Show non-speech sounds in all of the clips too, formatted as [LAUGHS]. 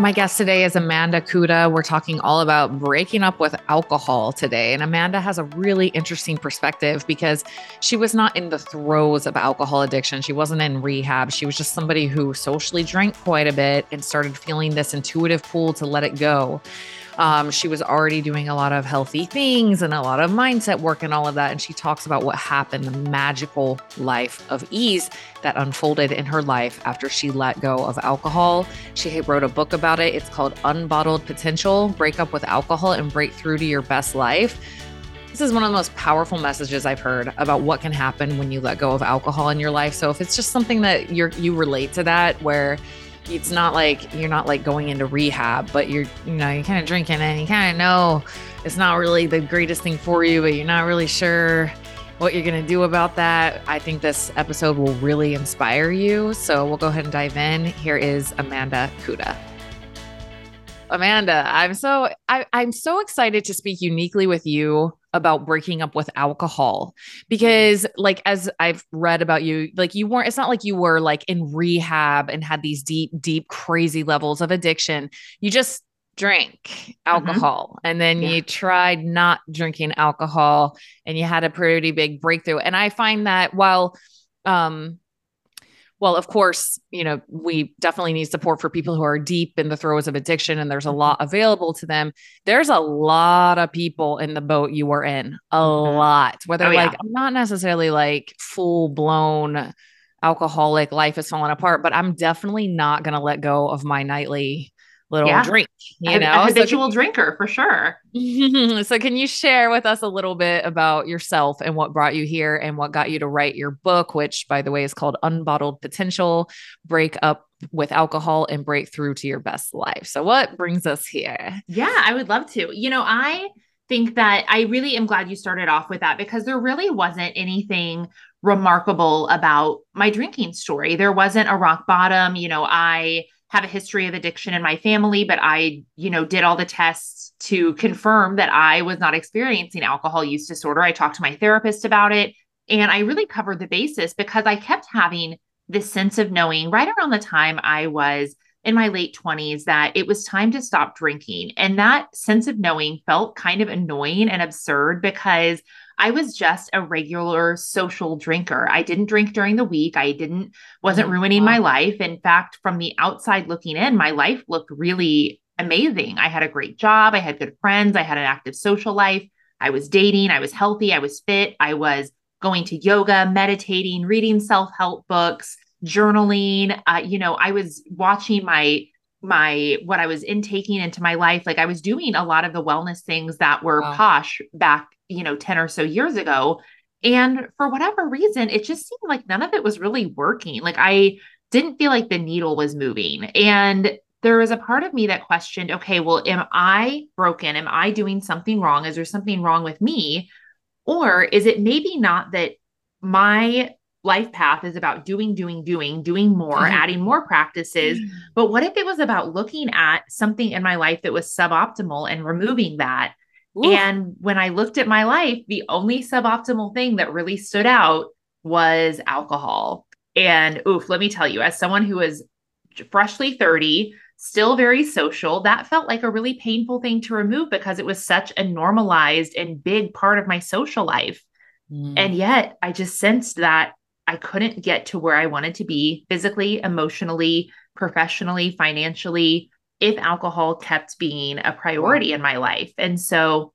My guest today is Amanda Kuda. We're talking all about breaking up with alcohol today. And Amanda has a really interesting perspective because she was not in the throes of alcohol addiction. She wasn't in rehab. She was just somebody who socially drank quite a bit and started feeling this intuitive pull to let it go. Um, she was already doing a lot of healthy things and a lot of mindset work and all of that. And she talks about what happened, the magical life of ease that unfolded in her life after she let go of alcohol. She wrote a book about it. It's called Unbottled Potential Break Up with Alcohol and Break Through to Your Best Life. This is one of the most powerful messages I've heard about what can happen when you let go of alcohol in your life. So if it's just something that you're you relate to that where it's not like you're not like going into rehab, but you're, you know, you're kind of drinking and you kind of know it's not really the greatest thing for you, but you're not really sure what you're going to do about that. I think this episode will really inspire you. So we'll go ahead and dive in. Here is Amanda Kuda. Amanda, I'm so I, I'm so excited to speak uniquely with you about breaking up with alcohol because like as I've read about you, like you weren't it's not like you were like in rehab and had these deep, deep, crazy levels of addiction. You just drank mm-hmm. alcohol mm-hmm. and then yeah. you tried not drinking alcohol and you had a pretty big breakthrough. And I find that while um well, of course, you know, we definitely need support for people who are deep in the throes of addiction and there's a lot mm-hmm. available to them. There's a lot of people in the boat you were in, a mm-hmm. lot. Whether oh, like yeah. I'm not necessarily like full blown alcoholic, life is falling apart, but I'm definitely not going to let go of my nightly little yeah. drink, you a, know, a habitual so, drinker for sure. [LAUGHS] so can you share with us a little bit about yourself and what brought you here and what got you to write your book, which by the way is called Unbottled Potential, Break Up with Alcohol and Break Through to Your Best Life. So what brings us here? Yeah, I would love to. You know, I think that I really am glad you started off with that because there really wasn't anything remarkable about my drinking story. There wasn't a rock bottom, you know, I have a history of addiction in my family, but I, you know, did all the tests to confirm that I was not experiencing alcohol use disorder. I talked to my therapist about it and I really covered the basis because I kept having this sense of knowing right around the time I was in my late 20s that it was time to stop drinking. And that sense of knowing felt kind of annoying and absurd because I was just a regular social drinker. I didn't drink during the week. I didn't wasn't mm, ruining wow. my life. In fact, from the outside looking in, my life looked really amazing. I had a great job, I had good friends, I had an active social life. I was dating, I was healthy, I was fit, I was going to yoga, meditating, reading self-help books, journaling. Uh, you know, I was watching my my what I was intaking into my life. Like I was doing a lot of the wellness things that were wow. posh back you know, 10 or so years ago. And for whatever reason, it just seemed like none of it was really working. Like I didn't feel like the needle was moving. And there was a part of me that questioned, okay, well, am I broken? Am I doing something wrong? Is there something wrong with me? Or is it maybe not that my life path is about doing, doing, doing, doing more, mm-hmm. adding more practices. Mm-hmm. But what if it was about looking at something in my life that was suboptimal and removing that? And when I looked at my life, the only suboptimal thing that really stood out was alcohol. And oof, let me tell you, as someone who is freshly 30, still very social, that felt like a really painful thing to remove because it was such a normalized and big part of my social life. Mm. And yet I just sensed that I couldn't get to where I wanted to be physically, emotionally, professionally, financially, if alcohol kept being a priority in my life. And so,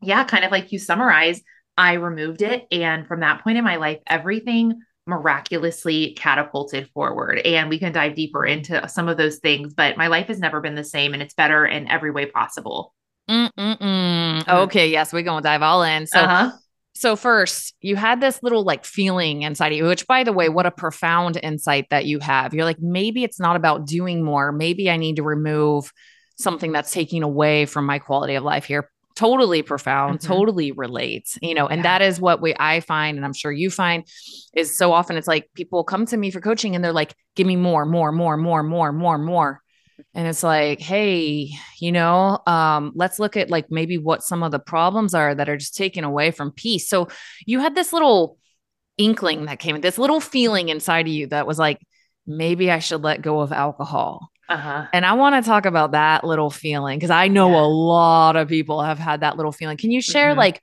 yeah, kind of like you summarize, I removed it. And from that point in my life, everything miraculously catapulted forward. And we can dive deeper into some of those things, but my life has never been the same and it's better in every way possible. Mm-mm-mm. Okay, yes, we're going to dive all in. So, uh-huh. So first, you had this little like feeling inside of you, which by the way, what a profound insight that you have. You're like, maybe it's not about doing more. Maybe I need to remove something that's taking away from my quality of life here. Totally profound, mm-hmm. totally relates, you know, and yeah. that is what we I find, and I'm sure you find is so often it's like people come to me for coaching and they're like, give me more, more, more, more, more, more, more and it's like hey you know um, let's look at like maybe what some of the problems are that are just taken away from peace so you had this little inkling that came this little feeling inside of you that was like maybe i should let go of alcohol Uh-huh. And I want to talk about that little feeling because I know yeah. a lot of people have had that little feeling. Can you share, mm-hmm. like,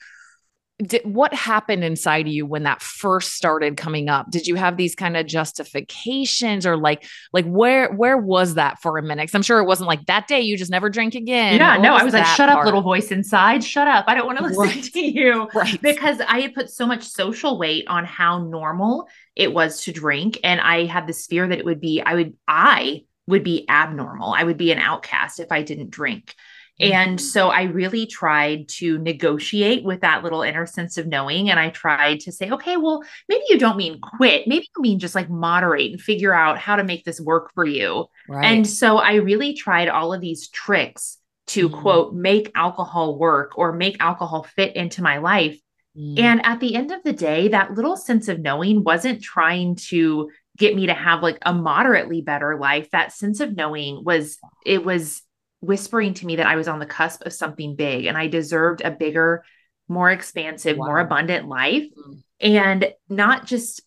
did, what happened inside of you when that first started coming up? Did you have these kind of justifications or like like where where was that for a minute? Cause i'm sure it wasn't like that day you just never drink again. Yeah what no was i was like shut part? up little voice inside shut up. I don't want to listen right. to you. Right. Because i had put so much social weight on how normal it was to drink and i had this fear that it would be i would i would be abnormal. I would be an outcast if i didn't drink and mm-hmm. so I really tried to negotiate with that little inner sense of knowing. And I tried to say, okay, well, maybe you don't mean quit. Maybe you mean just like moderate and figure out how to make this work for you. Right. And so I really tried all of these tricks to mm. quote, make alcohol work or make alcohol fit into my life. Mm. And at the end of the day, that little sense of knowing wasn't trying to get me to have like a moderately better life. That sense of knowing was, it was whispering to me that I was on the cusp of something big and I deserved a bigger, more expansive, wow. more abundant life. Mm. And not just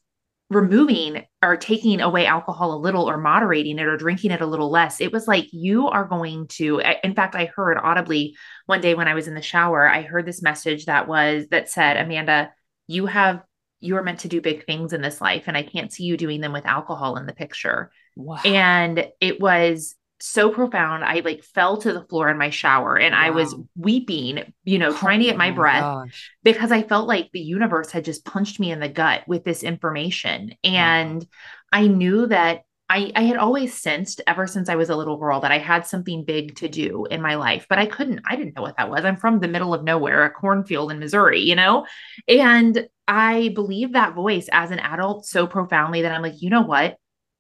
removing or taking away alcohol a little or moderating it or drinking it a little less. It was like, you are going to, in fact, I heard audibly one day when I was in the shower, I heard this message that was, that said, Amanda, you have, you are meant to do big things in this life. And I can't see you doing them with alcohol in the picture. Wow. And it was so profound. I like fell to the floor in my shower and wow. I was weeping, you know, oh, trying to get my, breath gosh. because I felt like the universe had just punched me in the gut with this information. And wow. I knew that I, I had always sensed ever since I was a little girl that I had something big to do in my life, but I couldn't, I didn't know what that was. I'm from the middle of nowhere, a cornfield in Missouri, you know? And I believe that voice as an adult so profoundly that I'm like, you know what?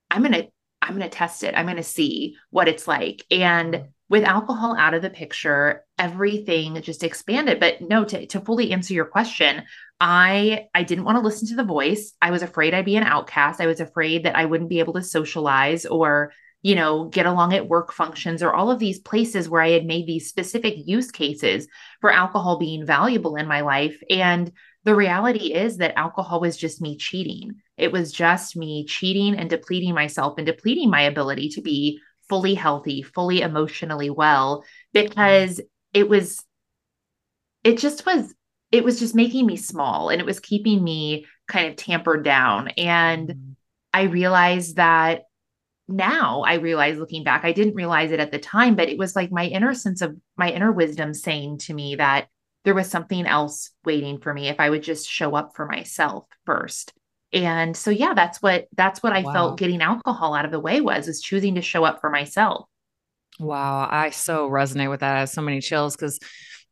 I'm going to I'm going to test it. I'm going to see what it's like. And with alcohol out of the picture, everything just expanded. But no, to, to fully answer your question, I I didn't want to listen to the voice. I was afraid I'd be an outcast. I was afraid that I wouldn't be able to socialize or, you know, get along at work functions or all of these places where I had made these specific use cases for alcohol being valuable in my life. And the reality is that alcohol was just me cheating. It was just me cheating and depleting myself and depleting my ability to be fully healthy, fully emotionally well, because it was, it just was, it was just making me small and it was keeping me kind of tampered down. And mm-hmm. I realized that now I realize looking back, I didn't realize it at the time, but it was like my inner sense of my inner wisdom saying to me that there was something else waiting for me if I would just show up for myself first. And so yeah, that's what that's what I wow. felt getting alcohol out of the way was is choosing to show up for myself. Wow, I so resonate with that. I have so many chills because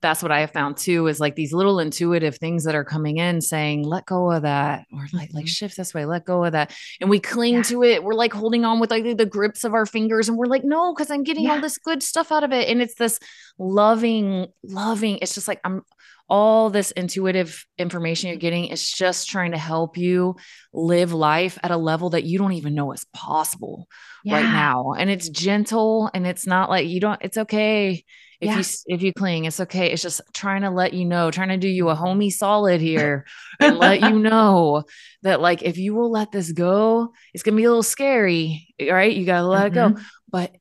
that's what I have found too is like these little intuitive things that are coming in saying, let go of that, or like, like mm-hmm. shift this way, let go of that. And we cling yeah. to it. We're like holding on with like the grips of our fingers. And we're like, no, because I'm getting yeah. all this good stuff out of it. And it's this loving, loving. It's just like I'm all this intuitive information you're getting is just trying to help you live life at a level that you don't even know is possible yeah. right now. And it's gentle and it's not like you don't, it's okay if yeah. you if you cling it's okay it's just trying to let you know trying to do you a homie solid here and let you [LAUGHS] know that like if you will let this go it's gonna be a little scary right you gotta let mm-hmm. it go mm-hmm. but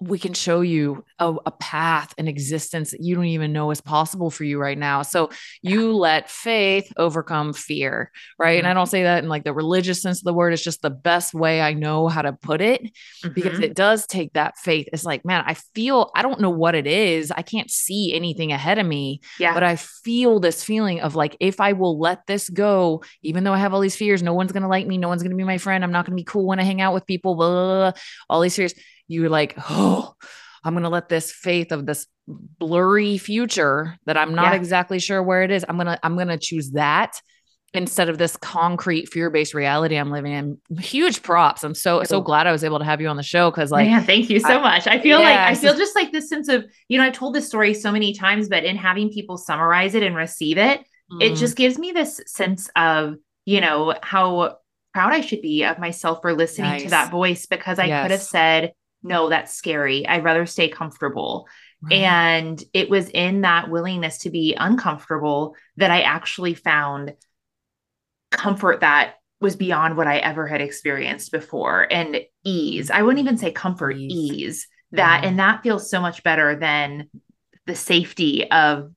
we can show you a, a, path an existence that you don't even know is possible for you right now. So you let faith overcome fear right? Mm-hmm. and i don't say that in like the religious sense of the word. It's just the best way i know how to put it mm-hmm. because it does take that faith. It's like man i feel i don't know what it is. I can't see anything ahead of me yeah. but i feel this feeling of like if i will let this go even though i have all these fears no one's going to like me no one's going to be my friend i'm not going to be cool when i hang out with people blah, blah, blah, all these fears you're like, oh, I'm going to let this faith of this blurry future that I'm not yeah. exactly sure where it is. I'm going to, I'm going to choose that instead of this concrete fear-based reality I'm living in. Huge props. I'm so, so glad I was able to have you on the show. Cause like, yeah, thank you so I, much. I feel yeah, like, I feel just like this sense of, you know, I've told this story so many times, but in having people summarize it and receive it, mm. it just gives me this sense of, you know, how proud I should be of myself for listening nice. to that voice because I yes. could have said, no, that's scary. I'd rather stay comfortable. Right. And it was in that willingness to be uncomfortable that I actually found comfort that was beyond what I ever had experienced before. And ease, I wouldn't even say comfort, ease, ease that, yeah. and that feels so much better than the safety of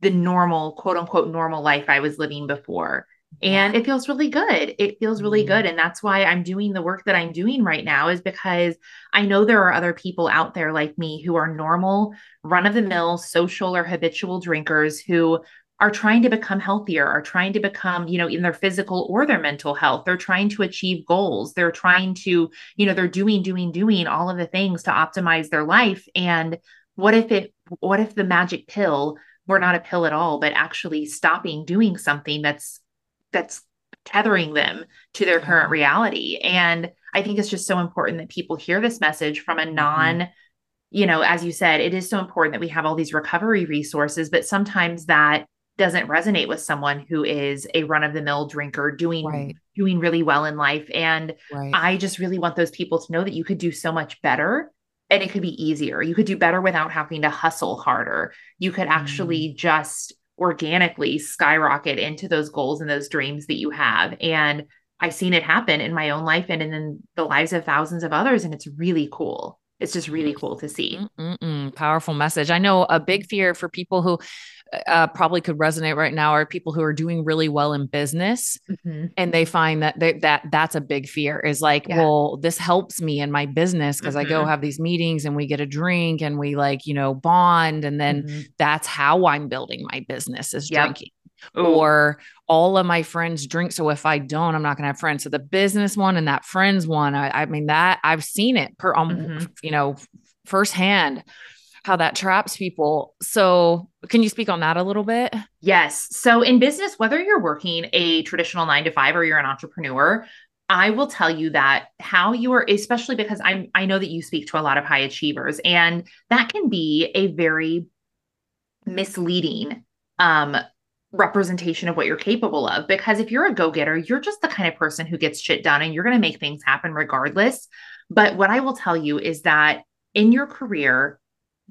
the normal, quote unquote, normal life I was living before. And it feels really good. It feels really mm-hmm. good. And that's why I'm doing the work that I'm doing right now, is because I know there are other people out there like me who are normal, run of the mill, social or habitual drinkers who are trying to become healthier, are trying to become, you know, in their physical or their mental health. They're trying to achieve goals. They're trying to, you know, they're doing, doing, doing all of the things to optimize their life. And what if it, what if the magic pill were not a pill at all, but actually stopping doing something that's that's tethering them to their current reality. And I think it's just so important that people hear this message from a mm-hmm. non, mm-hmm. you know, as you said, it is so important that we have all these recovery resources, but sometimes that doesn't resonate with someone who is a run of the mill drinker doing right. doing really well in life and right. I just really want those people to know that you could do so much better and it could be easier. You could do better without having to hustle harder. You could actually mm. just organically skyrocket into those goals and those dreams that you have. And I've seen it happen in my own life and in the lives of thousands of others. And it's really cool. It's just really mm-hmm. cool to see. Mm-mm-mm. Powerful message. I know a big fear for people who uh, probably could resonate right now are people who are doing really well in business mm-hmm. and they find that they, that that's a big fear is like yeah. well this helps me in my business because mm-hmm. i go mm-hmm. have these meetings and we get a drink and we like you know bond and then mm-hmm. that's how i'm building my business is yep. drinking Ooh. or all of my friends drink. So if I don't, I'm not going to have friends. So the business one and that friends one, I, I mean that I've seen it per, um, mm-hmm. you know, firsthand how that traps people. So, can you speak on that a little bit? Yes. So, in business, whether you're working a traditional nine to five or you're an entrepreneur, I will tell you that how you are, especially because I'm, I know that you speak to a lot of high achievers, and that can be a very misleading um, representation of what you're capable of. Because if you're a go getter, you're just the kind of person who gets shit done and you're going to make things happen regardless. But what I will tell you is that in your career,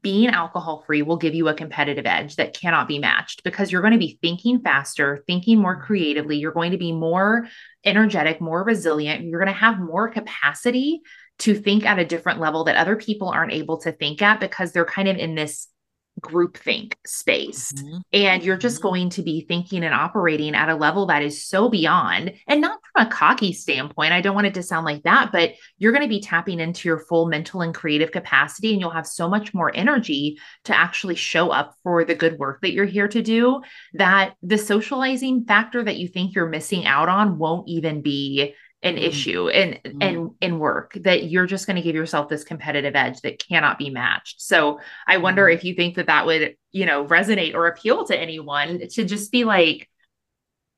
being alcohol free will give you a competitive edge that cannot be matched because you're going to be thinking faster, thinking more mm. creatively. You're going to be more energetic, more resilient. You're going to have more capacity to think at a different level that other people aren't able to think at because they're kind of in this groupthink space. Mm-hmm. And you're just mm-hmm. going to be thinking and operating at a level that is so beyond, and not from a cocky standpoint. I don't want it to sound like that, but you're going to be tapping into your full mental and creative capacity, and you'll have so much more energy to actually show up for the good work that you're here to do that the socializing factor that you think you're missing out on won't even be an mm-hmm. issue in mm-hmm. in in work that you're just going to give yourself this competitive edge that cannot be matched so i wonder mm-hmm. if you think that that would you know resonate or appeal to anyone to just be like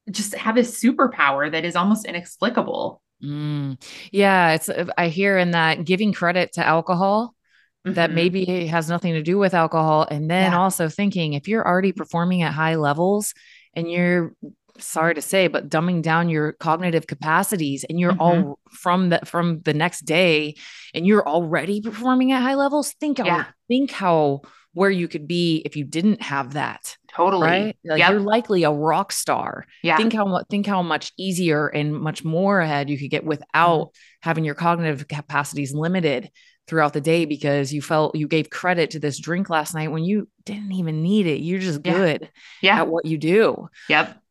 just have a superpower that is almost inexplicable mm. yeah it's i hear in that giving credit to alcohol that mm-hmm. maybe has nothing to do with alcohol and then yeah. also thinking if you're already performing at high levels and you're sorry to say, but dumbing down your cognitive capacities and you're mm-hmm. all from the from the next day and you're already performing at high levels. Think yeah. how think how where you could be if you didn't have that. Totally. Right. Like yep. You're likely a rock star. Yeah. Think how think how much easier and much more ahead you could get without mm-hmm. having your cognitive capacities limited throughout the day because you felt you gave credit to this drink last night when you didn't even need it. You're just good yeah. at what you do. Yep.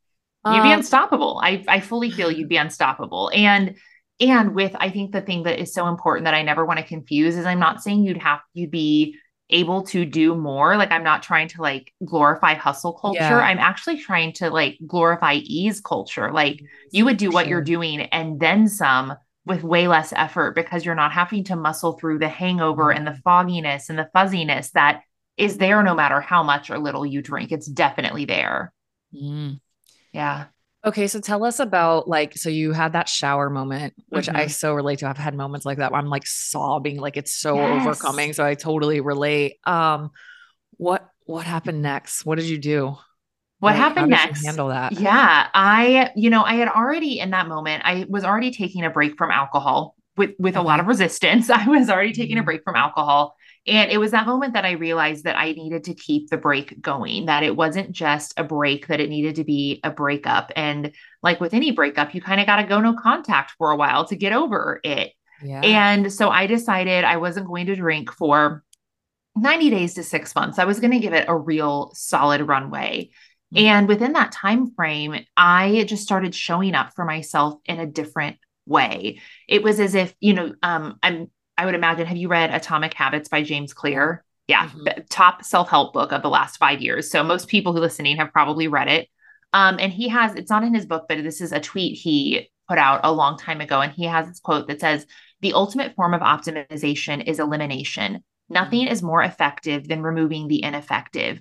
You'd be um, unstoppable. I, I fully feel you'd be unstoppable. And and with I think the thing that is so important that I never want to confuse is I'm not saying you'd have you'd be able to do more. Like I'm not trying to like glorify hustle culture. Yeah. I'm actually trying to like glorify ease culture. Like you would do what you're doing and then some with way less effort because you're not having to muscle through the hangover mm-hmm. and the fogginess and the fuzziness that is there no matter how much or little you drink. It's definitely there. Mm. Yeah. Okay, so tell us about like so you had that shower moment, which mm-hmm. I so relate to. I've had moments like that where I'm like sobbing, like it's so yes. overcoming. So I totally relate. Um, what what happened next? What did you do? What like, happened next? handle that? Yeah, I you know I had already in that moment I was already taking a break from alcohol with with mm-hmm. a lot of resistance. [LAUGHS] I was already taking a mm-hmm. break from alcohol, And it was that moment that I realized that I needed to keep the break going, that it wasn't just a break, that it needed to be a breakup. And like with any breakup, you kind of got to go no contact for a while to get over it. Yeah. And so I decided I wasn't going to drink for 90 days to six months. I was going to give it a real solid runway. Mm-hmm. And within that time frame, I just started showing up for myself in a different way. It was as if, you know, um, I'm I would imagine, have you read Atomic Habits by James Clear? Yeah, mm-hmm. top self-help book of the last five years. So most people who listening have probably read it. Um, and he has, it's not in his book, but this is a tweet he put out a long time ago. And he has this quote that says, the ultimate form of optimization is elimination. Nothing mm-hmm. is more effective than removing the ineffective.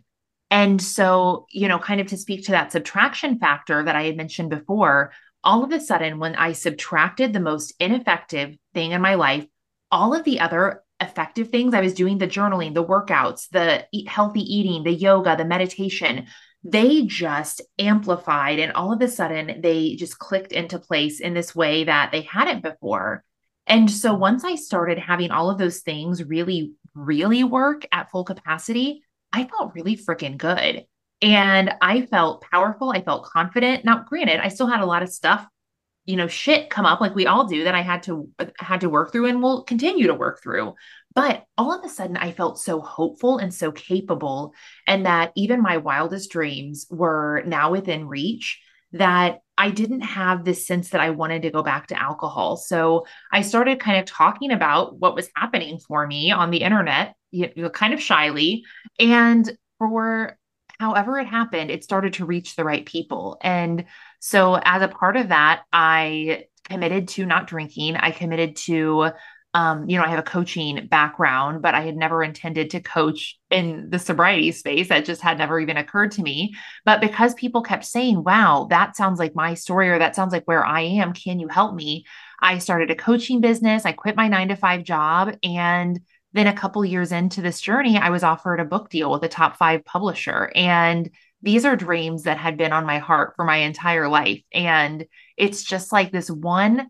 And so, you know, kind of to speak to that subtraction factor that I had mentioned before, all of a sudden, when I subtracted the most ineffective thing in my life, all of the other effective things I was doing the journaling, the workouts, the eat healthy eating, the yoga, the meditation they just amplified and all of a sudden they just clicked into place in this way that they hadn't before. And so once I started having all of those things really, really work at full capacity, I felt really freaking good. And I felt powerful. I felt confident. Now, granted, I still had a lot of stuff you know shit come up like we all do that i had to had to work through and will continue to work through. But all of a sudden i felt so hopeful and so capable and that even my wildest dreams were now within reach that i didn't have this sense that i wanted to go back to alcohol. So i started kind of talking about what was happening for me on the internet you know, kind of shyly and for however it happened it started to reach the right people and so, as a part of that, I committed to not drinking. I committed to, um, you know, I have a coaching background, but I had never intended to coach in the sobriety space. That just had never even occurred to me. But because people kept saying, wow, that sounds like my story, or that sounds like where I am, can you help me? I started a coaching business. I quit my nine to five job. And then a couple years into this journey, I was offered a book deal with a top five publisher. And these are dreams that had been on my heart for my entire life. And it's just like this one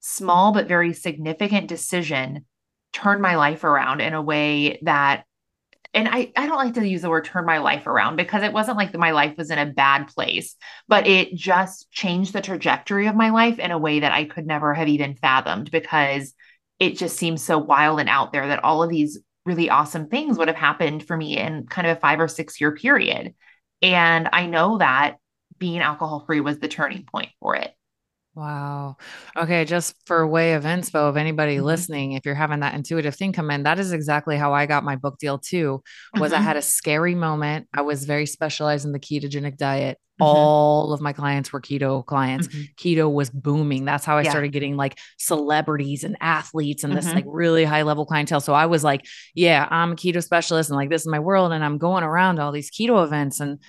small but very significant decision turned my life around in a way that and I, I don't like to use the word turn my life around because it wasn't like my life was in a bad place, but it just changed the trajectory of my life in a way that I could never have even fathomed because it just seems so wild and out there that all of these really awesome things would have happened for me in kind of a five or six year period. And I know that being alcohol free was the turning point for it. Wow. Okay. Just for way of inspo of anybody mm-hmm. listening, if you're having that intuitive thing come in, that is exactly how I got my book deal too. Was mm-hmm. I had a scary moment. I was very specialized in the ketogenic diet. Mm-hmm. All of my clients were keto clients. Mm-hmm. Keto was booming. That's how I yeah. started getting like celebrities and athletes and this like mm-hmm. really high level clientele. So I was like, yeah, I'm a keto specialist and like this is my world. And I'm going around all these keto events and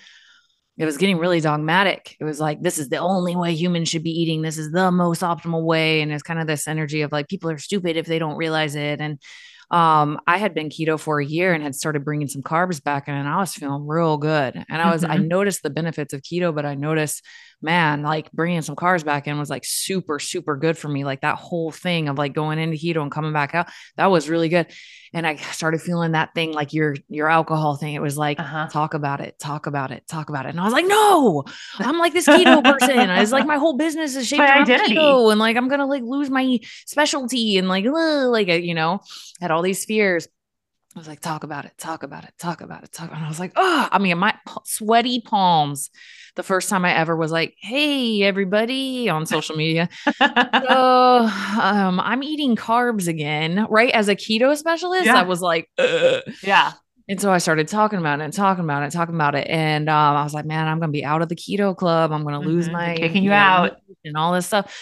it was getting really dogmatic. It was like, this is the only way humans should be eating. This is the most optimal way. And it's kind of this energy of like, people are stupid if they don't realize it. And um, I had been keto for a year and had started bringing some carbs back in, and I was feeling real good. And I was, mm-hmm. I noticed the benefits of keto, but I noticed, man, like bringing some carbs back in was like super, super good for me. Like that whole thing of like going into keto and coming back out, that was really good. And I started feeling that thing, like your your alcohol thing. It was like, uh-huh. talk about it, talk about it, talk about it. And I was like, no, I'm like this keto person. I was like, my whole business is shaped around identity. keto, and like I'm gonna like lose my specialty, and like, ugh, like you know, had all these fears. I was like, talk about it, talk about it, talk about it, talk. And I was like, oh, I mean, my sweaty palms. The first time I ever was like, hey, everybody on social media. so um, I'm eating carbs again, right? As a keto specialist, yeah. I was like, Ugh. yeah. And so I started talking about it and talking about it, talking about it. And um, I was like, man, I'm going to be out of the keto club. I'm going to mm-hmm. lose my kicking you, you out and all this stuff.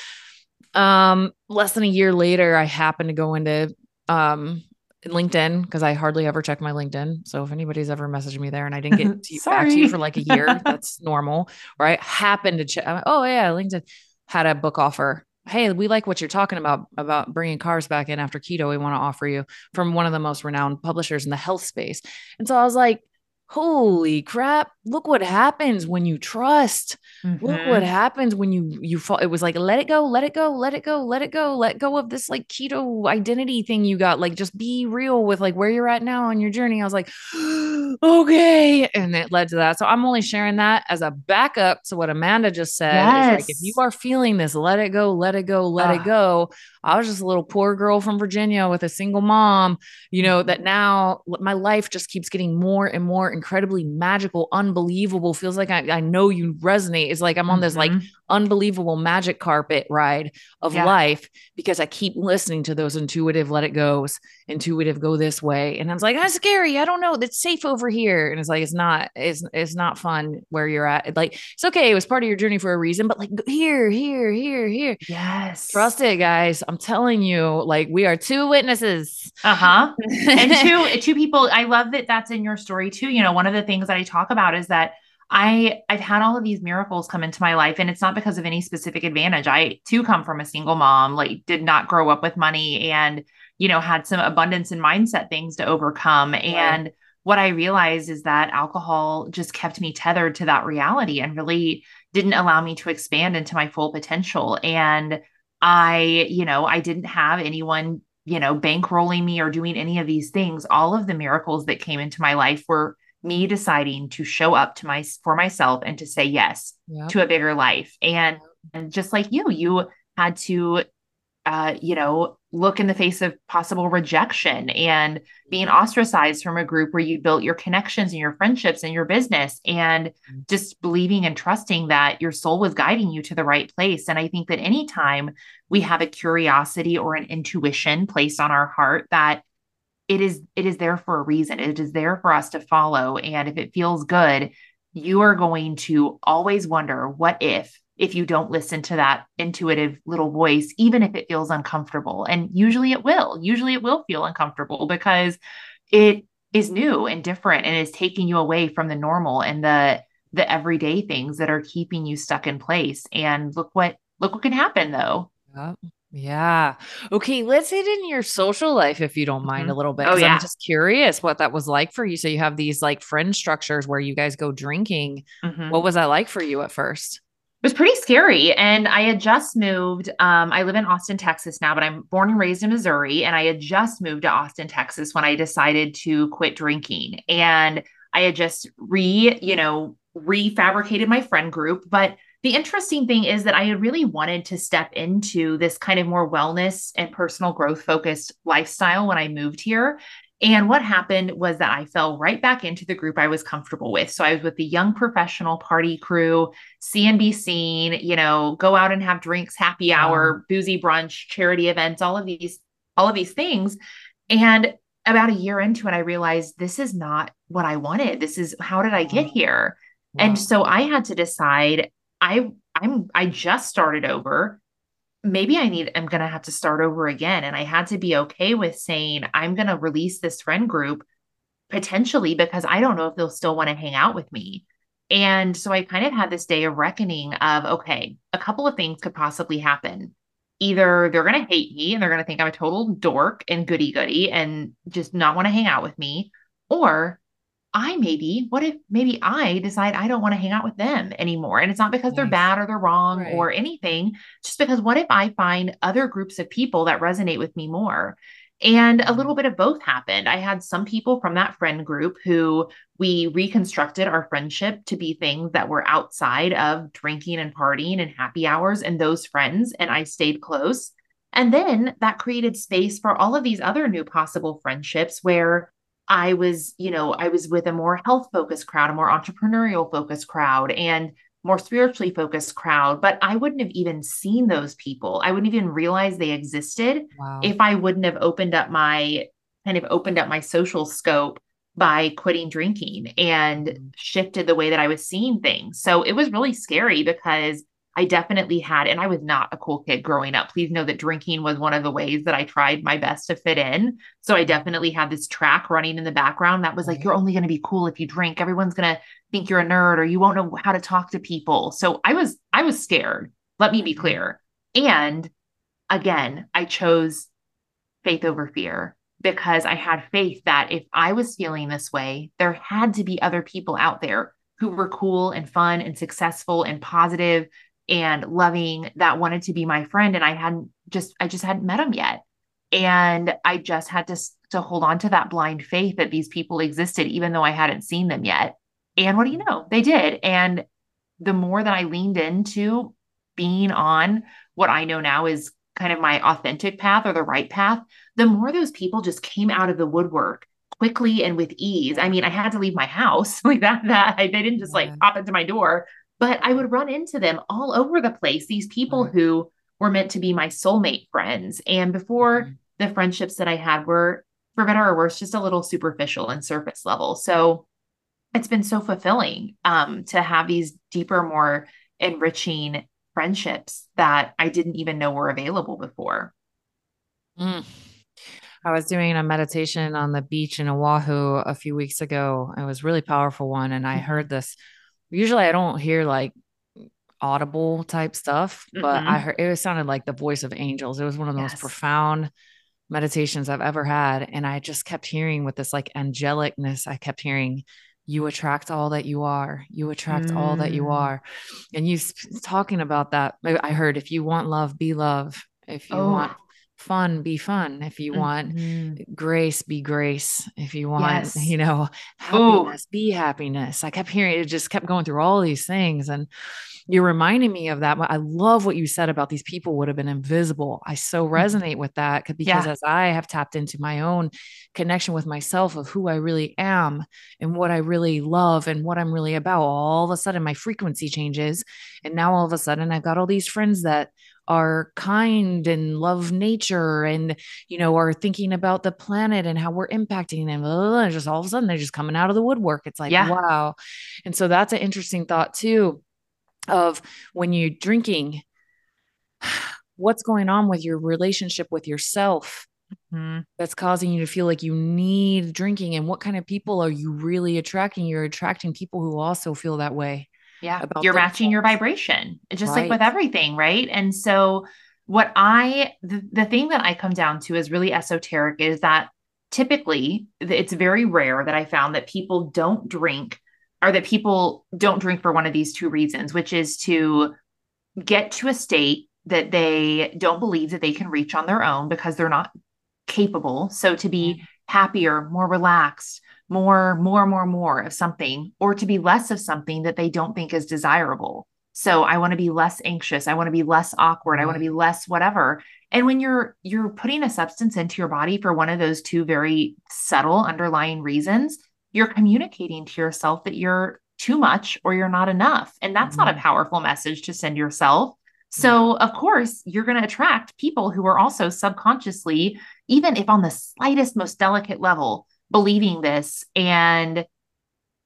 Um, less than a year later, I happened to go into um LinkedIn because I hardly ever check my LinkedIn. So if anybody's ever messaged me there and I didn't get [LAUGHS] to back to you for like a year, that's normal, right? Happened to check. Oh yeah, LinkedIn had a book offer. Hey, we like what you're talking about about bringing cars back in after keto. We want to offer you from one of the most renowned publishers in the health space. And so I was like, holy crap. Look what happens when you trust. Mm-hmm. look what mm-hmm. happens when you you fall it was like let it go let it go let it go let it go let go of this like keto identity thing you got like just be real with like where you're at now on your journey. I was like [GASPS] okay. And it led to that. So i'm only sharing that as a backup to what amanda just said. Yes. like if you are feeling this let it go let it go let it go. I was just a little poor girl from virginia with a single mom you know that now my life just keeps getting more and more incredibly magical, unbelievable. Feels like I, I know you resonate. It's like I'm on mm-hmm. this like mm-hmm. Unbelievable magic carpet ride of yeah. life because I keep listening to those intuitive let it goes, intuitive go this way. And I was like, that's scary. I don't know. That's safe over here. And it's like, it's not, it's, it's not fun where you're at. Like, it's okay. It was part of your journey for a reason, but like here, here, here, here. Yes. Trust it, guys. I'm telling you, like we are two witnesses. Uh-huh. and two, [LAUGHS] two people. I love that that's in your story too. You know, one of the things that I talk about is that I I've had all of these miracles come into my life and it's not because of any specific advantage. I too come from a single mom, like did not grow up with money and you know had some abundance and mindset things to overcome right. and what I realized is that alcohol just kept me tethered to that reality and really didn't allow me to expand into my full potential and I, you know, I didn't have anyone, you know, bankrolling me or doing any of these things. All of the miracles that came into my life were me deciding to show up to my for myself and to say yes yep. to a bigger life and and just like you you had to uh you know look in the face of possible rejection and being ostracized from a group where you built your connections and your friendships and your business and mm-hmm. just believing and trusting that your soul was guiding you to the right place and i think that anytime we have a curiosity or an intuition placed on our heart that it is it is there for a reason. It is there for us to follow. And if it feels good you are going to always wonder what if if you don't listen to that intuitive little voice even if it feels uncomfortable? And usually it will. Usually it will feel uncomfortable because it is new and different and is taking you away from the normal and the the everyday things that are keeping you stuck in place. And look what look what can happen though. Yep. Yeah. Okay. Let's hit in your social life if you don't mind mm-hmm. a little bit. Oh, yeah. I'm just curious what that was like for you. So you have these like friend structures where you guys go drinking. Mm-hmm. What was that like for you at first? It was pretty scary. And I had just moved. Um, I live in Austin, Texas now, but I'm born and raised in Missouri. And I had just moved to Austin, Texas when I decided to quit drinking. And I had just re, you know, refabricated my friend group. But the interesting thing is that I had really wanted to step into this kind of more wellness and personal growth focused lifestyle when I moved here. And what happened was that I fell right back into the group I was comfortable with. So I was with the young professional party crew, see and be seen, you know, go out and have drinks, happy hour, boozy brunch, charity events, all of these, all of these things. And about a year into it, I realized this is not what I wanted. This is how did I get here? Wow. And so I had to decide I I'm I just started over. Maybe I need I'm going to have to start over again and I had to be okay with saying I'm going to release this friend group potentially because I don't know if they'll still want to hang out with me. And so I kind of had this day of reckoning of okay, a couple of things could possibly happen. Either they're going to hate me and they're going to think I'm a total dork and goody goody and just not want to hang out with me, or I maybe, what if maybe I decide I don't want to hang out with them anymore? And it's not because they're bad or they're wrong right. or anything, just because what if I find other groups of people that resonate with me more? And a mm-hmm. little bit of both happened. I had some people from that friend group who we reconstructed our friendship to be things that were outside of drinking and partying and happy hours and those friends. And I stayed close. And then that created space for all of these other new possible friendships where I was, you know, I was with a more health focused crowd, a more entrepreneurial focused crowd, and more spiritually focused crowd. But I wouldn't have even seen those people. I wouldn't even realize they existed wow. if I wouldn't have opened up my kind of opened up my social scope by quitting drinking and mm-hmm. shifted the way that I was seeing things. So it was really scary because I definitely had, and I was not a cool kid growing up. Please know that drinking was one of the ways that I tried my best to fit in. So I definitely had this track running in the background that was like, you're only going to be cool if you drink. Everyone's going to think you're a nerd or you won't know how to talk to people. So I was, I was scared. Let me be mm-hmm. clear. And again, I chose faith over fear because I had faith that if I was feeling this way, there had to be other people out there who were cool and fun and successful and positive and loving that wanted to be my friend. And I hadn't just, I just hadn't met him yet. And I just had to, to hold on to that blind faith that these people existed, even though I hadn't seen them yet. And what do you know? They did. And the more that I leaned into being on what I know now is kind of my authentic path or the right path, the more those people just came out of the woodwork quickly and with ease. I mean, I had to leave my house [LAUGHS] like that, that I, they didn't just yeah. like pop into my door, but I would run into them all over the place. These people right. who were meant to be my soulmate friends. And before mm-hmm. the friendships that I had were, for better or worse, just a little superficial and surface level. So it's been so fulfilling um, to have these deeper, more enriching friendships that I didn't even know were available before. Mm. I was doing a meditation on the beach in Oahu a few weeks ago. It was really powerful one. And I mm-hmm. heard this. Usually I don't hear like audible type stuff, but mm-hmm. I heard it sounded like the voice of angels. It was one of the yes. most profound meditations I've ever had. And I just kept hearing with this like angelicness, I kept hearing, you attract all that you are. You attract mm. all that you mm. are. And you talking about that. I heard if you want love, be love. If you oh. want fun be fun if you want mm-hmm. grace be grace if you want yes. you know happiness Ooh. be happiness i kept hearing it just kept going through all these things and you're reminding me of that i love what you said about these people would have been invisible i so mm-hmm. resonate with that because yeah. as i have tapped into my own connection with myself of who i really am and what i really love and what i'm really about all of a sudden my frequency changes and now all of a sudden i've got all these friends that are kind and love nature and you know are thinking about the planet and how we're impacting them and just all of a sudden they're just coming out of the woodwork. It's like yeah. wow. And so that's an interesting thought too of when you're drinking [SIGHS] what's going on with your relationship with yourself mm-hmm. that's causing you to feel like you need drinking? And what kind of people are you really attracting? You're attracting people who also feel that way yeah. You're matching your vibration, just right. like with everything. Right. And so, what I, the, the thing that I come down to is really esoteric is that typically it's very rare that I found that people don't drink or that people don't drink for one of these two reasons, which is to get to a state that they don't believe that they can reach on their own because they're not capable. So to be mm-hmm. happier, more relaxed, more, more, more, more of something, or to be less of something that they don't think is desirable. So I want to be less anxious. I want to be less awkward. I want to be less whatever. And when you're you're putting a substance into your body for one of those two very subtle underlying reasons, you're communicating to yourself that you're too much or you're not enough. And that's mm-hmm. not a mm-hmm. powerful message to send yourself. So, of course, you're going to attract people who are also subconsciously, even if on the slightest, most delicate level, believing this and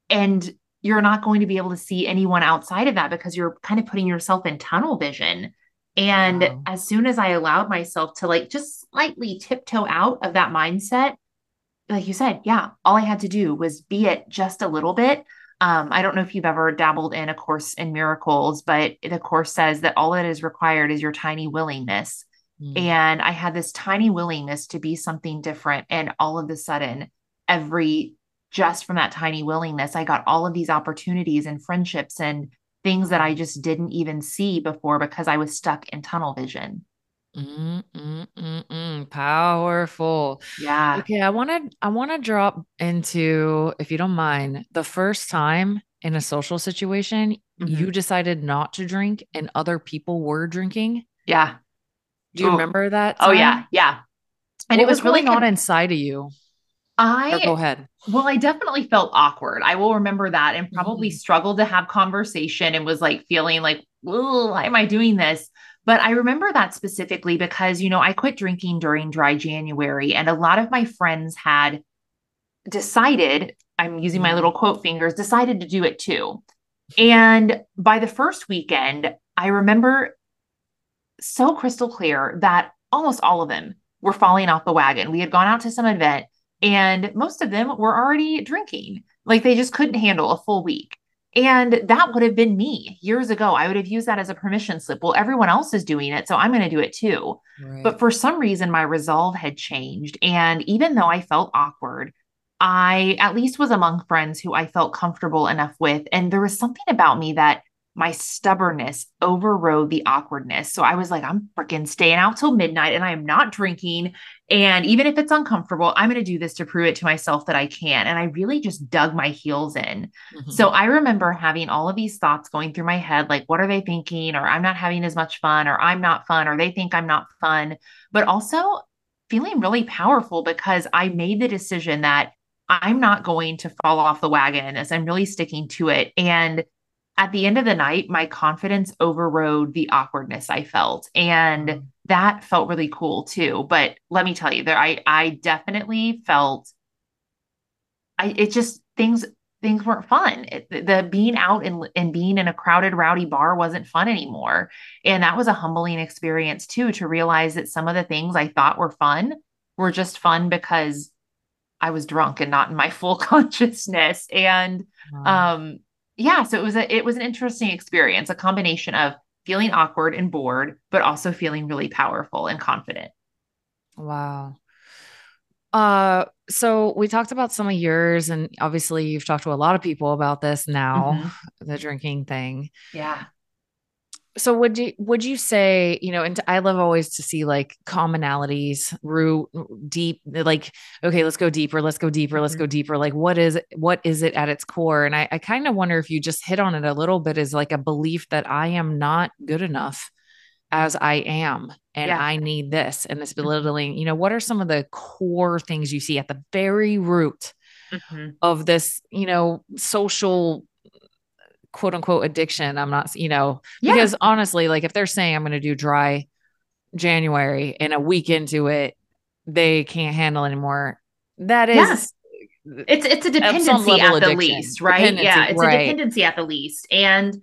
and you're not going to be able to see anyone outside of that because you're kind of putting yourself in tunnel vision and wow. as soon as i allowed myself to like just slightly tiptoe out of that mindset like you said yeah all i had to do was be it just a little bit um, I don't know if you've ever dabbled in a course in miracles, but the course says that all that is required is your tiny willingness. Mm. And I had this tiny willingness to be something different. And all of a sudden, every just from that tiny willingness, I got all of these opportunities and friendships and things that I just didn't even see before because I was stuck in tunnel vision. Mm, mm, mm. Powerful. Yeah. Okay. I want to, I want to drop into, if you don't mind, the first time in a social situation, mm-hmm. you decided not to drink and other people were drinking. Yeah. Do you Ooh. remember that? Time? Oh, yeah. Yeah. And what it was, was really going on inside of you. I or go ahead. Well, I definitely felt awkward. I will remember that and probably mm-hmm. struggled to have conversation and was like feeling like, why am I doing this? But I remember that specifically because, you know, I quit drinking during dry January and a lot of my friends had decided, I'm using my mm-hmm. little quote fingers, decided to do it too. And by the first weekend, I remember so crystal clear that almost all of them were falling off the wagon. We had gone out to some event and most of them were already drinking. Like they just couldn't handle a full week. And that would have been me years ago. I would have used that as a permission slip. Well, everyone else is doing it, so I'm going to do it too. Right. But for some reason, my resolve had changed. And even though I felt awkward, I at least was among friends who I felt comfortable enough with. And there was something about me that my stubbornness overrode the awkwardness. So I was like, I'm freaking staying out till midnight and I am not drinking. And even if it's uncomfortable, I'm going to do this to prove it to myself that I can. And I really just dug my heels in. Mm-hmm. So I remember having all of these thoughts going through my head like, what are they thinking? Or I'm not having as much fun, or I'm not fun, or they think I'm not fun. But also feeling really powerful because I made the decision that I'm not going to fall off the wagon as I'm really sticking to it. And at the end of the night, my confidence overrode the awkwardness I felt. And mm-hmm. that felt really cool too. But let me tell you, there I I definitely felt I it just things things weren't fun. It, the being out and and being in a crowded, rowdy bar wasn't fun anymore. And that was a humbling experience too, to realize that some of the things I thought were fun were just fun because I was drunk and not in my [LAUGHS] full consciousness. And um yeah, so it was a it was an interesting experience, a combination of feeling awkward and bored, but also feeling really powerful and confident. Wow. Uh so we talked about some of yours and obviously you've talked to a lot of people about this now, mm-hmm. the drinking thing. Yeah so would you would you say you know and i love always to see like commonalities root deep like okay let's go deeper let's go deeper let's mm-hmm. go deeper like what is what is it at its core and i, I kind of wonder if you just hit on it a little bit is like a belief that i am not good enough as i am and yeah. i need this and this mm-hmm. belittling you know what are some of the core things you see at the very root mm-hmm. of this you know social quote unquote addiction. I'm not, you know, yeah. because honestly, like if they're saying I'm going to do dry January and a week into it, they can't handle anymore. That is. Yes. It's it's a dependency at the least, right? Yeah, it's right. a dependency at the least. And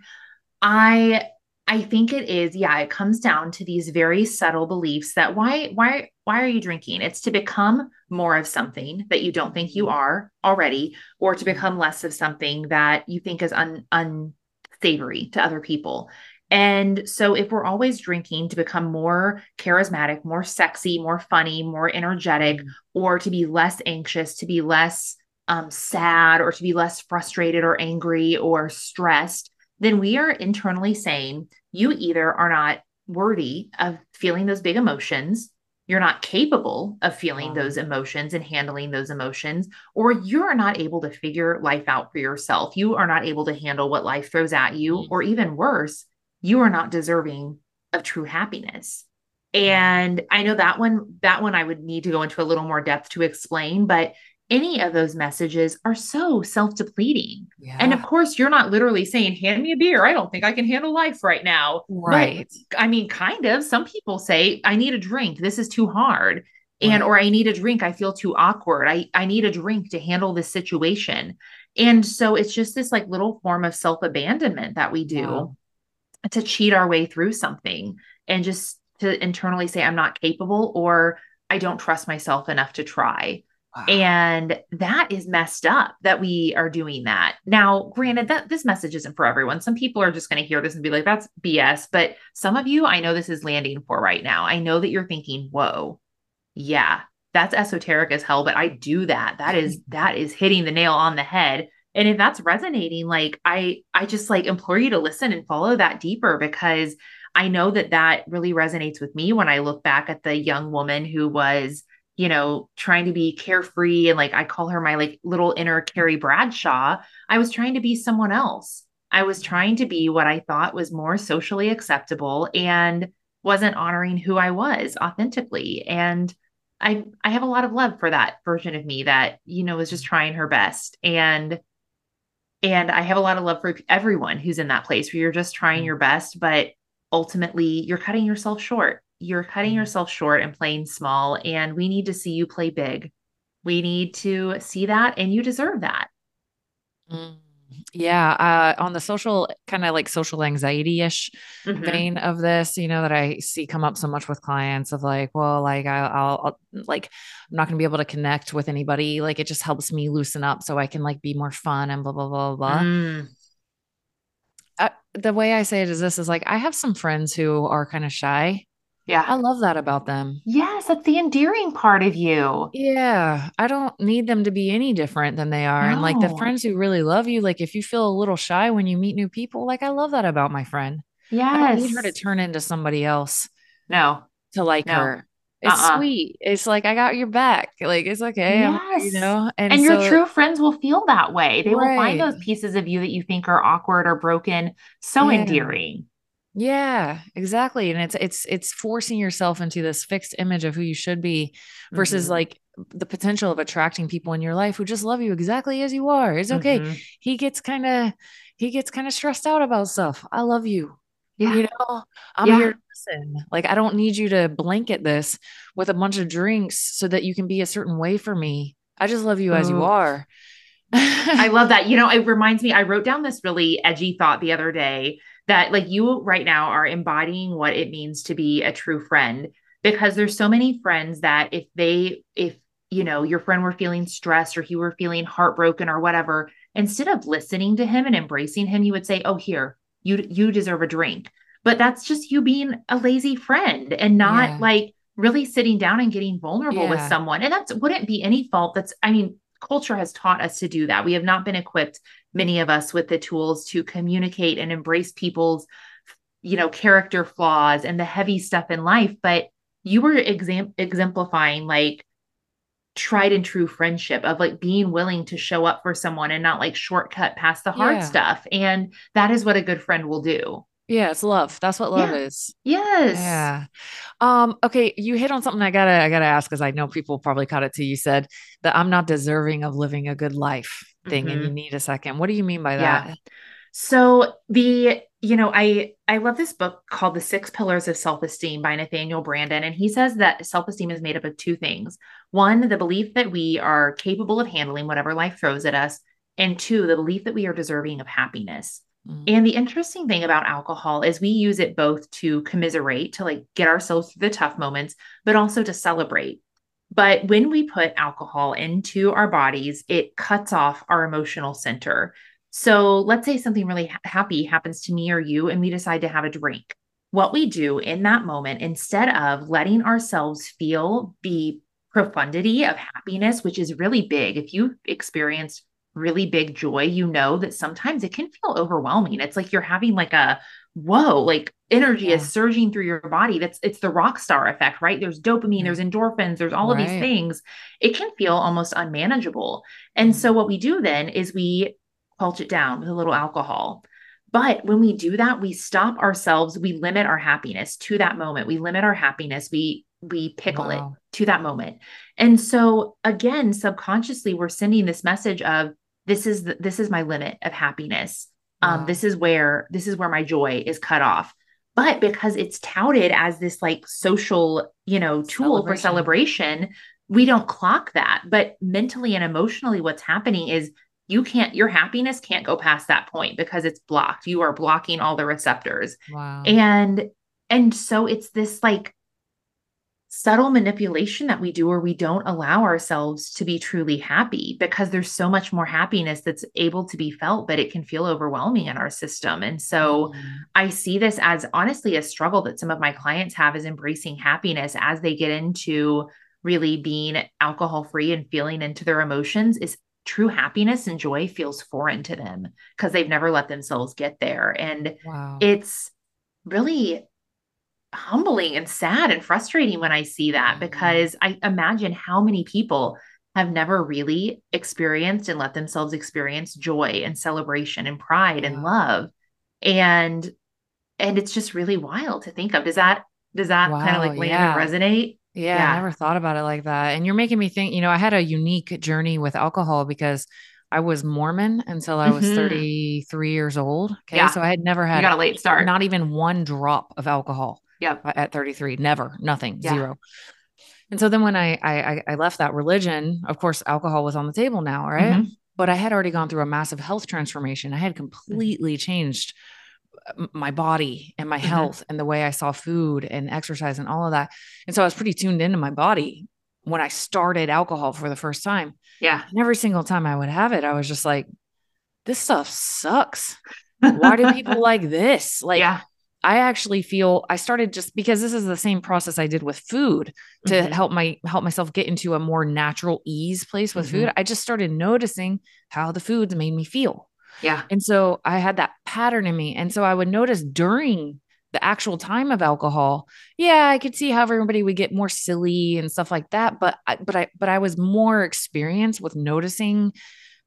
I I think it is, yeah, it comes down to these very subtle beliefs that why why why are you drinking? It's to become more of something that you don't think you are already or to become less of something that you think is un unsavory to other people. And so if we're always drinking to become more charismatic, more sexy, more funny, more energetic mm-hmm. or to be less anxious, to be less um, sad or to be less frustrated or angry or stressed, then we are internally saying you either are not worthy of feeling those big emotions, you're not capable of feeling those emotions and handling those emotions, or you're not able to figure life out for yourself. You are not able to handle what life throws at you, mm-hmm. or even worse, you are not deserving of true happiness. And I know that one, that one I would need to go into a little more depth to explain, but any of those messages are so self-depleting. Yeah. And of course, you're not literally saying, hand me a beer. I don't think I can handle life right now. Right. But, I mean, kind of. Some people say, I need a drink. This is too hard. Right. And or I need a drink. I feel too awkward. I, I need a drink to handle this situation. And so it's just this like little form of self-abandonment that we do wow. to cheat our way through something and just to internally say, I'm not capable or I don't trust myself enough to try. And that is messed up that we are doing that. Now, granted that this message isn't for everyone. Some people are just going to hear this and be like that's BS, but some of you I know this is landing for right now. I know that you're thinking, "Whoa. Yeah, that's esoteric as hell, but I do that. That is [LAUGHS] that is hitting the nail on the head." And if that's resonating, like I I just like implore you to listen and follow that deeper because I know that that really resonates with me when I look back at the young woman who was you know, trying to be carefree and like I call her my like little inner Carrie Bradshaw. I was trying to be someone else. I was trying to be what I thought was more socially acceptable and wasn't honoring who I was authentically. And I I have a lot of love for that version of me that, you know, was just trying her best. And and I have a lot of love for everyone who's in that place where you're just trying mm. your best, but ultimately you're cutting yourself short you're cutting mm-hmm. yourself short and playing small and we need to see you play big we need to see that and you deserve that mm. yeah uh, on the social kind of like social anxiety-ish mm-hmm. vein of this you know that i see come up so much with clients of like well like I, will I'll like i'm not gonna be able to connect with anybody like it just helps me loosen up so i can like be more fun and blah blah blah blah mm. the way I say it is this is like I have some friends who are kind of shy. Yeah. I love that about them. Yes, that's the endearing part of you. Yeah, I don't need them to be any different than they are. And like the friends who really love you, like if you feel a little shy when you meet new people, like I love that about my friend. Yes. I don't need her to turn into somebody else No, to like no. her. It's Uh-uh. sweet. It's like I got your back. Like it's okay. I'm, you know, and And your true friends will feel that way. They will find those pieces of you that you think are awkward or broken so Yeah. endearing. Yeah, exactly. And it's it's it's forcing yourself into this fixed image of who you should be versus Mhm. like the potential of attracting people in your life who just love you exactly as you are. It's okay. Mhm. He gets kind of he gets kind of stressed out about stuff. I love you. Yeah. You know, I'm Yeah. here to listen. Like I don't need you to blanket this with a bunch of drinks so that you can be a certain way for me. I just love you as you are. I love [LAUGHS] that. You know, it reminds me, I wrote down this really edgy thought the other day that like you right now are embodying what it means to be a true friend because there's so many friends that if they, if, you know, your friend were feeling stressed or he were feeling heartbroken or whatever, instead of listening to him and embracing him, you would say, Oh, here, you, you deserve a drink. But that's just you being a lazy friend and not Yeah. like really sitting down and getting vulnerable with someone. And that's wouldn't be any fault. That's, I mean, culture has taught us to do that. We have not been equipped, many of us, with the tools to communicate and embrace people's, you know, character flaws and the heavy stuff in life. But you were exam- exemplifying like tried and true friendship of like being willing to show up for someone and not like shortcut past the hard Yeah. stuff. And that is what a good friend will do. Yeah, it's love. That's what love Yeah. is. Yes. Yeah. Um, okay, you hit on something I gotta I gotta ask because I know people probably caught it too. You said that I'm not deserving of living a good life thing, and you Mhm. need a second. What do you mean by Yeah. that? So the you know I I love this book called The Six Pillars of Self-Esteem by Nathaniel Branden and he says that self-esteem is made up of two things. One, the belief that we are capable of handling whatever life throws at us, and two, the belief that we are deserving of happiness. Mm, And the interesting thing about alcohol is we use it both to commiserate, to like get ourselves through the tough moments, but also to celebrate. But when we put alcohol into our bodies, it cuts off our emotional center. So let's say something really ha- happy happens to me or you, and we decide to have a drink. What we do in that moment, instead of letting ourselves feel the profundity of happiness, which is really big, if you've experienced really big joy, you know that sometimes it can feel overwhelming. It's like you're having like a whoa, like energy Yeah. is surging through your body. That's it's the rock star effect, right? There's dopamine, there's endorphins, there's all of these things. It can feel almost unmanageable. And so mm-hmm. what we do then is we quench it down with a little alcohol. But when we do that, we stop ourselves, we limit our happiness to that moment. We limit our happiness. We we pickle it to that moment. And so again, subconsciously we're sending this message of this is the, this is my limit of happiness. Um Wow. this is where this is where my joy is cut off. But because it's touted as this like social, you know, tool for Celebration. celebration, we don't clock that. But mentally and emotionally what's happening is you can't your happiness can't go past that point because it's blocked. You are blocking all the receptors Wow. and and so it's this like subtle manipulation that we do or we don't allow ourselves to be truly happy because there's so much more happiness that's able to be felt but it can feel overwhelming in our system. And so Mm, i see this as honestly a struggle that some of my clients have is embracing happiness as they get into really being alcohol free and feeling into their emotions is true happiness and joy feels foreign to them because they've never let themselves get there. And wow. it's really humbling and sad and frustrating when I see that Mhm. because I imagine how many people have never really experienced and let themselves experience joy and celebration and pride and love and and it's just really wild to think of does that does that kind of like land yeah. and resonate Yeah, Yeah. I never thought about it like that. And you're making me think, you know, I had a unique journey with alcohol because I was Mormon until I was Mhm. 33 years old. Okay. Yeah. So I had never you had got a late start not even one drop of alcohol yep at 33. Never, nothing, Yeah. zero. And so then when I, I I- left that religion, of course, alcohol was on the table now, right? Mhm. But I had already gone through a massive health transformation. I had Mm-hmm. completely changed uh, my body and my Mhm. health and the way I saw food and exercise and all of that. And so I was pretty tuned into my body when I started alcohol for the first time. yeah And every single time I would have it, I was just like, this stuff sucks. [LAUGHS] why do people like this? Like, yeah. I actually feel I started just because this is the same process I did with food to Mhm. help my help myself get into a more natural ease place with food. I just started noticing how the foods made me feel. Yeah. And so I had that pattern in me. And so I would notice during the actual time of alcohol, yeah, I could see how everybody would get more silly and stuff like that. But I, but I, but I was more experienced with noticing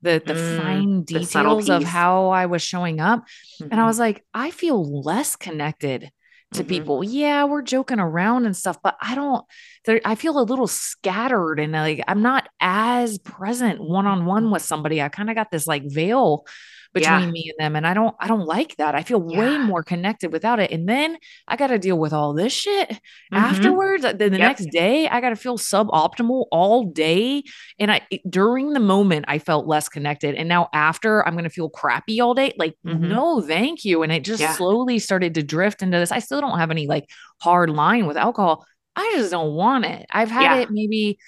the the Mm, fine the details of how I was showing up. And I Mhm. was like, I feel less connected to Mhm. people. Yeah, we're joking around and stuff, but I don't, there, I feel a little scattered and like I'm not as present one on one with somebody. I kind of got this like veil between Yeah. me and them. And I don't, I don't like that. I feel way more connected without it. And then I got to deal with all this shit Mhm. afterwards. Then the Yep. next day, I got to feel suboptimal all day. And I, it- during the moment, I felt less connected. And now after, I'm going to feel crappy all day. Like, Mhm. no, thank you. And it just Yeah. slowly started to drift into this. I still don't have any like hard line with alcohol. I just don't want it. I've had Yeah. it maybe,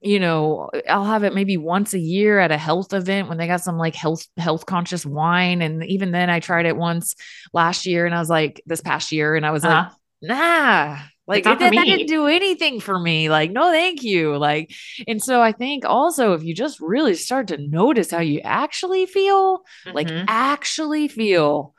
you know, I'll have it maybe once a year at a health event when they got some like health health conscious wine. And even then I tried it once last year and I was like, this past year, and I was like, Uh-huh. nah like it, did, that didn't do anything for me like no thank you like and so i think also if you just really start to notice how you actually feel like Mhm. actually feel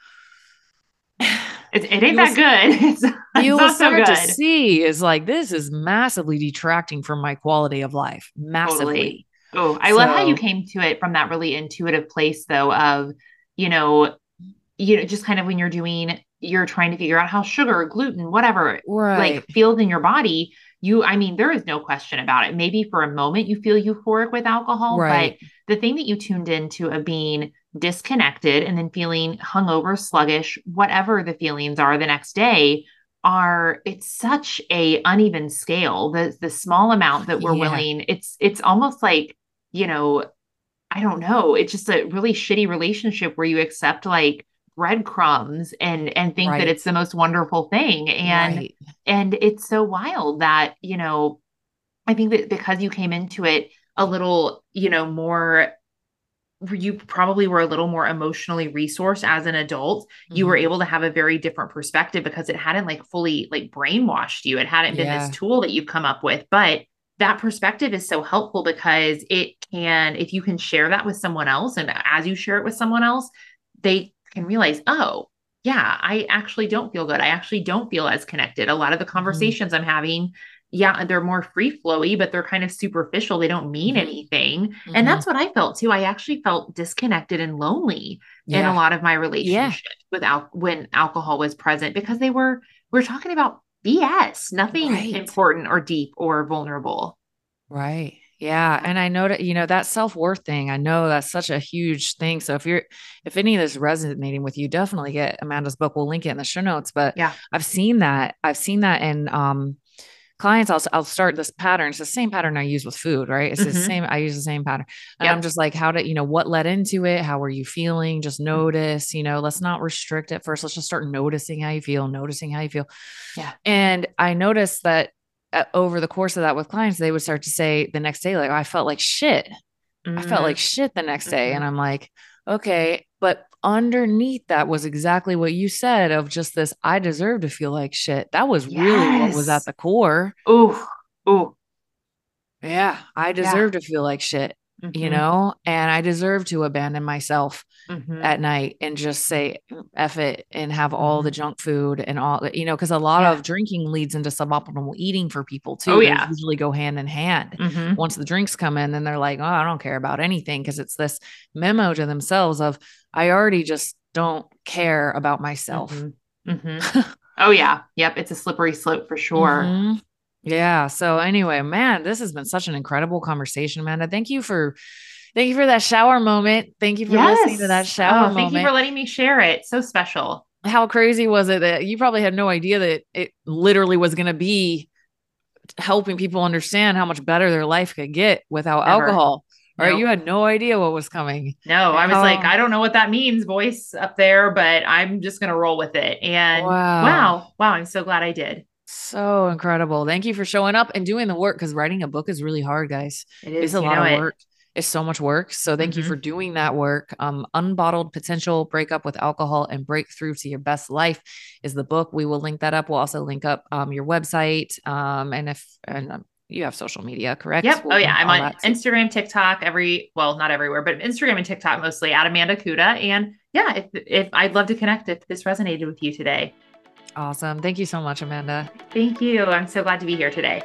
it, it ain't that good. [LAUGHS] It's, it's you'll not so start good. to see is like this is massively detracting from my quality of life massively Oh, I love how you came to it from that really intuitive place though of, you know, you know, just kind of when you're doing, you're trying to figure out how sugar, gluten, whatever, right like feels in your body. You, I mean, there is no question about it. Maybe for a moment you feel euphoric with alcohol, right but the thing that you tuned into of being disconnected and then feeling hungover, sluggish, whatever the feelings are the next day are it's such a uneven scale the the small amount that we're Yeah. willing it's it's almost like you know i don't know it's just a really shitty relationship where you accept like breadcrumbs and and think Right. that it's the most wonderful thing and right. and it's so wild that you know i think that because you came into it a little you know more you probably were a little more emotionally resourced as an adult you were Mhm. able to have a very different perspective because it hadn't like fully like brainwashed you it hadn't been Yeah. this tool that you've come up with but that perspective is so helpful because it can if you can share that with someone else and as you share it with someone else they can realize oh yeah i actually don't feel good i actually don't feel as connected a lot of the Mm-hmm. conversations i'm having yeah they're more free flowy but they're kind of superficial they don't mean Mhm. anything Mhm. and that's what i felt too i actually felt disconnected and lonely in a lot of my relationships with al- when alcohol was present because they were we're talking about BS, nothing Right. important or deep or vulnerable. Right. Yeah. And I know that, you know, that self worth thing, I know that's such a huge thing. So if you're, if any of this resonating with you, definitely get Amanda's book. We'll link it in the show notes. But Yeah. I've seen that. I've seen that in um, clients. I'll, I'll start this pattern. It's the same pattern I use with food, right? It's the Mhm. same. I use the same pattern. And Yep. I'm just like, how did, you know, what led into it? How are you feeling? Just notice, you know, let's not restrict it first. Let's just start noticing how you feel, noticing how you feel. Yeah. And I noticed that uh, over the course of that with clients, they would start to say the next day, like, I felt like shit. I felt Mm, like shit the next day. Mhm. And I'm like, okay. But underneath that was exactly what you said of just this, I deserve to feel like shit. That was really what was at the core. ooh, ooh, Yeah. I deserve to feel like shit, you mhm, know, and I deserve to abandon myself mhm. at night and just say F it and have all the Mhm. junk food and all you know, because a lot Yeah. of drinking leads into suboptimal eating for people too. Oh, They yeah. usually go hand in hand. Mhm. Once the drinks come in, then they're like, oh, I don't care about anything because it's this memo to themselves of I already just don't care about myself. Mhm. [LAUGHS] Mhm. oh yeah, yep. It's a slippery slope for sure. Mhm. Yeah. So anyway, man, this has been such an incredible conversation, Amanda. Thank you for thank you for that shower moment. Thank you for listening to that shower Oh, thank moment. you for letting me share it. So special. how crazy was it that you probably had no idea that it literally was going to be helping people understand how much better their life could get without Never. alcohol right Nope. you had no idea what was coming No, I was like, Oh. I don't know what that means, voice up there, but I'm just gonna roll with it. And Wow. wow, wow, I'm so glad I did. So incredible thank you for showing up and doing the work because writing a book is really hard guys It it's a lot of it. work It's so much work. So thank mm-hmm. you for doing that work. Um, Unbottled Potential Breakup with Alcohol and Breakthrough to Your Best Life is the book. We will link that up. We'll also link up um, your website. Um, and if, and um, you have social media, correct? Yep. We'll oh yeah. I'm on Instagram, TikTok, every, well, not everywhere, but Instagram and TikTok mostly at Amanda Kuda. And yeah, if, if I'd love to connect if this resonated with you today. Awesome. Thank you so much, Amanda. Thank you. I'm so glad to be here today.